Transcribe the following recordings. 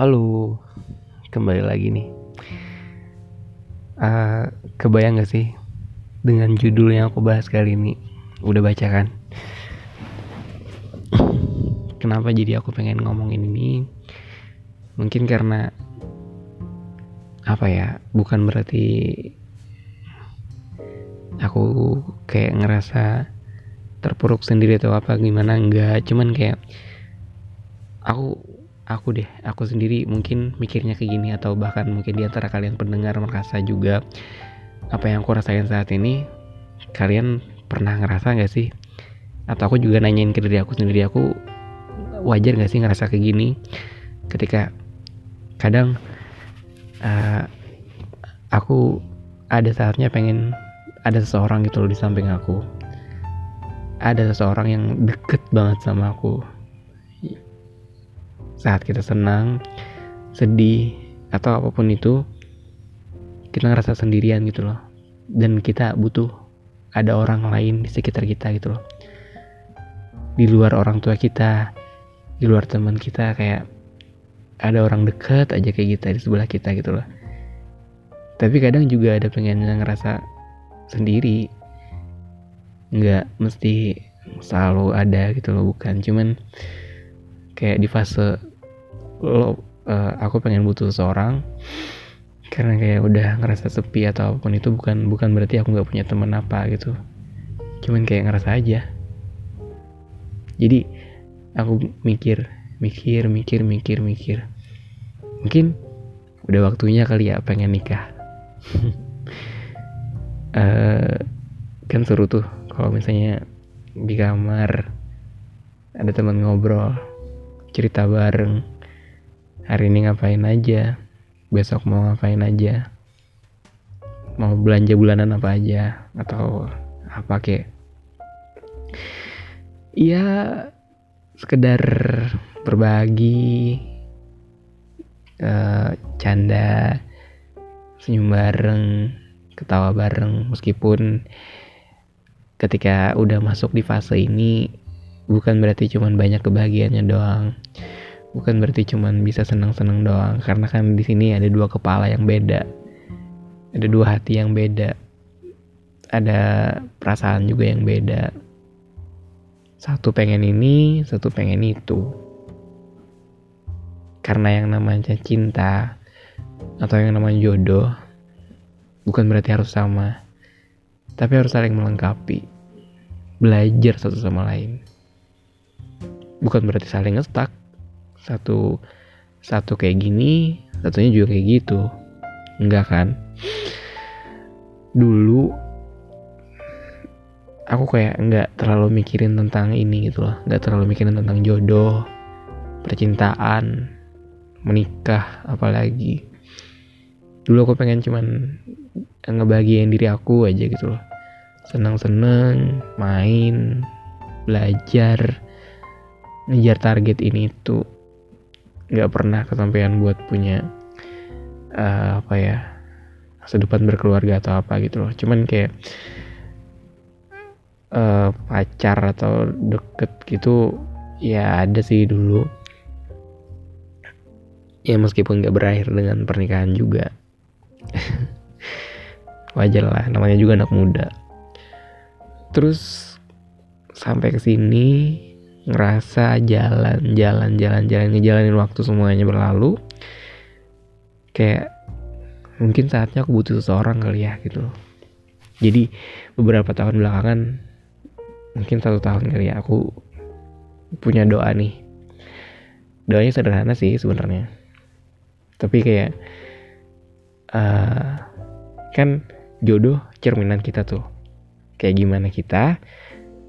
Halo, kembali lagi nih. Uh, kebayang gak sih dengan judul yang aku bahas kali ini? Udah baca kan? Kenapa jadi aku pengen ngomongin ini? Mungkin karena apa ya? Bukan berarti aku kayak ngerasa terpuruk sendiri atau apa gimana enggak cuman kayak aku aku deh aku sendiri mungkin mikirnya kayak gini atau bahkan mungkin di antara kalian pendengar merasa juga apa yang aku rasain saat ini kalian pernah ngerasa gak sih? Atau aku juga nanyain ke diri aku sendiri aku wajar gak sih ngerasa kayak gini? Ketika kadang uh, aku ada saatnya pengen ada seseorang gitu loh di samping aku. Ada seseorang yang deket banget sama aku saat kita senang, sedih, atau apa pun itu, kita ngerasa sendirian gitu loh. Dan kita butuh ada orang lain di sekitar kita gitu loh. Di luar orang tua kita, di luar teman kita kayak ada orang dekat aja kayak kita di sebelah kita gitu loh. Tapi kadang juga ada pengen ngerasa sendiri. Nggak mesti selalu ada gitu loh, bukan. Cuman kayak di fase lo uh, aku pengen butuh seorang karena kayak udah ngerasa sepi atau apa pun itu bukan bukan berarti aku nggak punya teman apa gitu. Cuman kayak ngerasa aja. Jadi aku mikir mikir mikir mikir mikir. Mungkin udah waktunya kali ya pengen nikah. Uh, kan seru tuh kalau misalnya di kamar ada teman ngobrol cerita bareng hari ini ngapain aja? Besok mau ngapain aja? Mau belanja bulanan apa aja? Atau apa kek? Ya sekedar berbagi uh, canda senyum bareng ketawa bareng. Meskipun ketika udah masuk di fase ini bukan berarti cuman banyak kebahagiaannya doang bukan berarti cuman bisa senang-senang doang karena kan di sini ada dua kepala yang beda. Ada dua hati yang beda. Ada perasaan juga yang beda. Satu pengen ini satu pengen itu. Karena yang namanya cinta atau yang namanya jodoh bukan berarti harus sama tapi harus saling melengkapi belajar satu sama lain. Bukan berarti saling ngestak satu satu kayak gini satunya juga kayak gitu. Enggak kan? Dulu aku kayak enggak terlalu mikirin tentang ini gitu loh. Enggak terlalu mikirin tentang jodoh percintaan menikah apalagi. Dulu aku pengen cuman ngebahagiain diri aku aja gitu loh. Senang-senang main belajar ngejar target ini tuh nggak pernah kesampaian buat punya uh, apa ya masa depan berkeluarga atau apa gitu loh. Cuman kayak uh, pacar atau deket gitu ya ada sih dulu. Ya meskipun nggak berakhir dengan pernikahan juga. Wajar lah namanya juga anak muda. Terus sampai ke sini ngerasa jalan jalan jalan jalan ngejalanin waktu semuanya berlalu. Kayak mungkin saatnya aku butuh seseorang kali ya gitu jadi beberapa tahun belakangan mungkin satu tahun kali ya aku punya doa nih. Doanya sederhana sih sebenarnya. Tapi kayak uh, kan jodoh cerminan kita tuh. Kayak gimana kita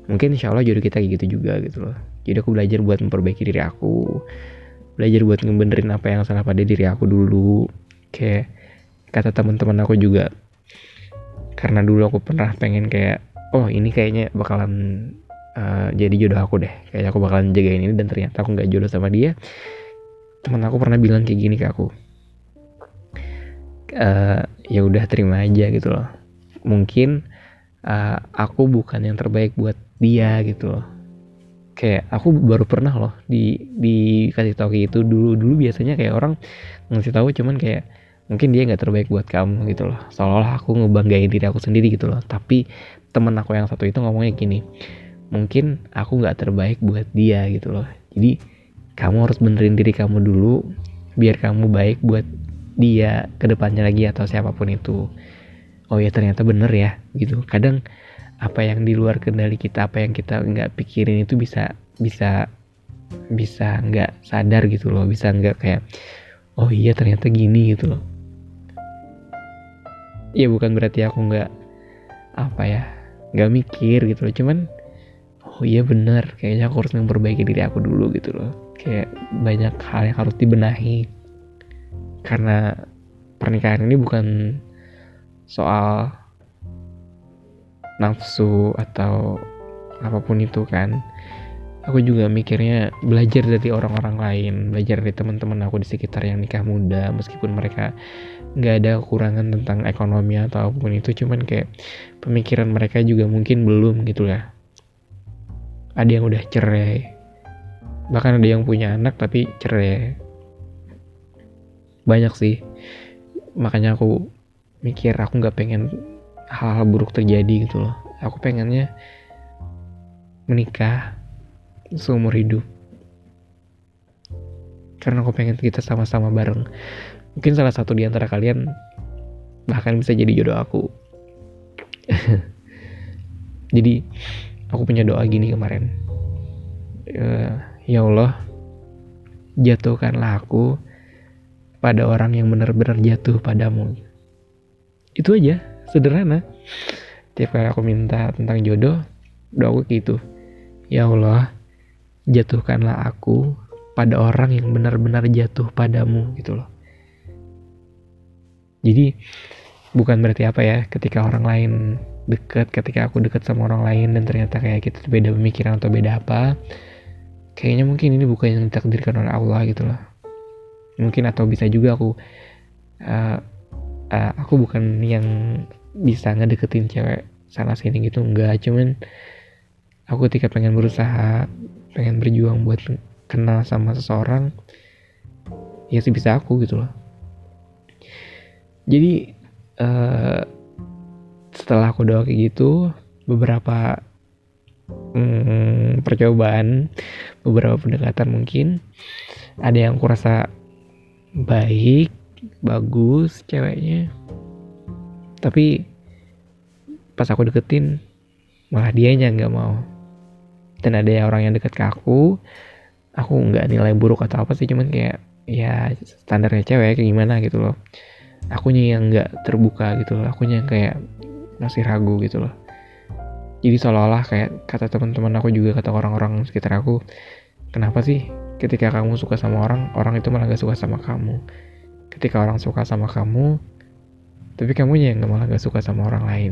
mungkin insya Allah jodoh kita kayak gitu juga gitu loh. Jadi aku belajar buat memperbaiki diri aku. Belajar buat ngebenerin apa yang salah pada diri aku dulu. Kayak kata teman-teman aku juga karena dulu aku pernah pengen kayak oh ini kayaknya bakalan uh, jadi jodoh aku deh. Kayak aku bakalan jagain ini dan ternyata aku nggak jodoh sama dia. Teman aku pernah bilang kayak gini ke aku. Uh, ya udah terima aja gitu loh. Mungkin uh, aku bukan yang terbaik buat dia gitu loh. Kayak aku baru pernah loh di dikasih tahu kayak gitu. Dulu dulu biasanya kayak orang ngasih tahu cuman kayak mungkin dia nggak terbaik buat kamu gitu loh. Seolah-olah aku ngebanggain diri aku sendiri gitu loh. Tapi temen aku yang satu itu ngomongnya gini mungkin aku nggak terbaik buat dia gitu loh. Jadi kamu harus benerin diri kamu dulu biar kamu baik buat dia ke depannya lagi atau siapa pun itu. Oh ya ternyata bener ya gitu. Kadang apa yang di luar kendali kita apa yang kita nggak pikirin itu bisa bisa bisa nggak sadar gitu loh. Bisa nggak kayak oh iya ternyata gini gitu loh. Ya bukan berarti aku nggak apa ya nggak mikir gitu loh. Cuman oh iya bener kayaknya aku harus memperbaiki diri aku dulu gitu loh. Kayak banyak hal yang harus dibenahi. Karena pernikahan ini bukan soal nafsu atau apa pun itu kan. Aku juga mikirnya belajar dari orang-orang lain belajar dari teman-teman aku di sekitar yang nikah muda meskipun mereka nggak ada kekurangan tentang ekonomi atau apa pun itu cuman kayak pemikiran mereka juga mungkin belum gitu lah. Ada yang udah cerai. Bahkan ada yang punya anak tapi cerai. Banyak sih. Makanya aku mikir aku nggak pengen hal-hal buruk terjadi gitu loh. Aku pengennya menikah seumur hidup. Karena aku pengen kita sama-sama bareng. Mungkin salah satu di antara kalian bahkan bisa jadi jodoh aku. Jadi aku punya doa gini kemarin. Uh, ya Allah jatuhkanlah aku pada orang yang benar-benar jatuh padamu. Itu aja sederhana. Tiap kali aku minta tentang jodoh doaku gitu. Ya Allah jatuhkanlah aku pada orang yang benar-benar jatuh padamu gitu loh. Jadi bukan berarti apa ya ketika orang lain deket ketika aku deket sama orang lain dan ternyata kayak kita beda pemikiran atau beda apa kayaknya mungkin ini bukan yang ditakdirkan oleh Allah gitu loh. Mungkin atau bisa juga aku uh, uh, aku bukan yang bisa ngedeketin cewek sana sini gitu enggak. Cuman aku ketika pengen berusaha pengen berjuang buat kenal sama seseorang ya sih bisa aku gitu loh. Jadi uh, setelah aku doa kayak gitu beberapa hmm, percobaan beberapa pendekatan mungkin ada yang kurasa baik bagus ceweknya tapi pas aku deketin malah dia nya nggak mau. Dan ada orang yang deket ke aku aku nggak nilai buruk atau apa sih cuman kayak ya standarnya cewek kayak gimana gitu loh. Akunya yang nggak terbuka gitu loh akunya yang kayak masih ragu gitu loh. Jadi seolah-olah kayak kata teman-teman aku juga kata orang-orang sekitar aku kenapa sih ketika kamu suka sama orang orang itu malah gak suka sama kamu? Ketika orang suka sama kamu tapi kamu yang malah gak suka sama orang lain.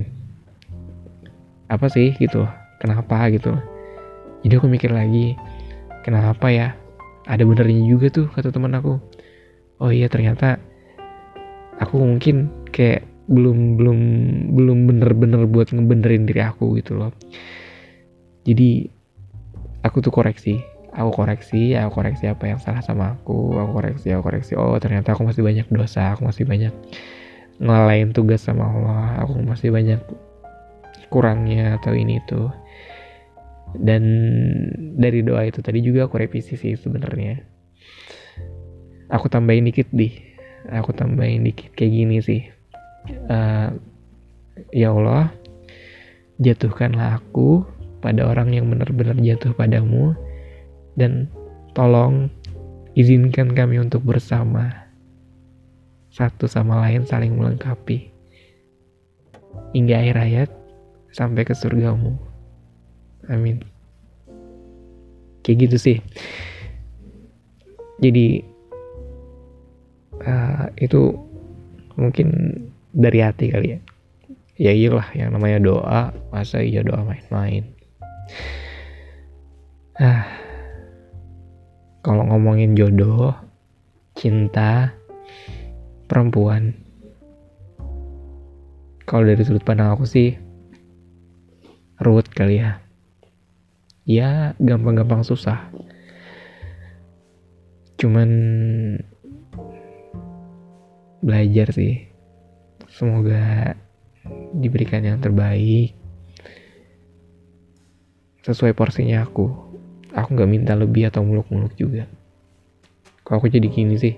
Apa sih gitu? Kenapa gitu? Jadi aku mikir lagi kenapa ya? Ada benernya juga tuh kata teman aku. Oh iya ternyata aku mungkin kayak belum belum belum bener-bener buat ngebenerin diri aku gitu loh. Jadi aku tuh koreksi. Aku koreksi aku koreksi apa yang salah sama aku. Aku koreksi aku koreksi. Oh ternyata aku masih banyak dosa aku masih banyak ngelain tugas sama Allah aku masih banyak kurangnya atau ini tuh. Dan dari doa itu tadi juga aku revisi sih sebenarnya. Aku tambahin dikit deh aku tambahin dikit kayak gini sih. Uh, ya Allah jatuhkanlah aku pada orang yang benar-benar jatuh padamu dan tolong izinkan kami untuk bersama satu sama lain saling melengkapi. Hingga akhir hayat sampai ke surgamu. Amin. Kayak gitu sih. Jadi uh, itu mungkin dari hati kali ya. Ya iyalah yang namanya doa masa iya doa main-main. Ah kalau ngomongin jodoh cinta perempuan. Kalau dari sudut pandang aku sih ruwet kali ya. Ya gampang-gampang susah. Cuman belajar sih. Semoga diberikan yang terbaik. Sesuai porsinya aku. Aku nggak minta lebih atau muluk-muluk juga. Kalau aku jadi gini sih?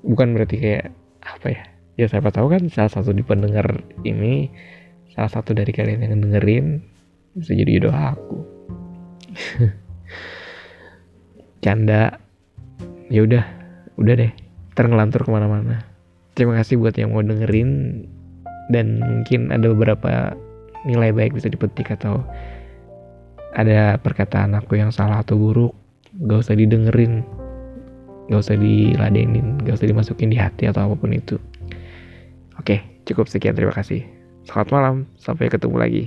Bukan berarti kayak apa ya? Ya siapa tahu kan salah satu di pendengar ini salah satu dari kalian yang dengerin bisa jadi jodoh aku. Canda. Ya udah udah deh. Terngelantur ke mana-mana. Terima kasih buat yang mau dengerin dan mungkin ada beberapa nilai baik bisa dipetik atau ada perkataan aku yang salah atau buruk gak usah didengerin gak usah diladenin gak usah dimasukin di hati atau apa pun itu. Oke cukup sekian terima kasih. Selamat malam sampai ketemu lagi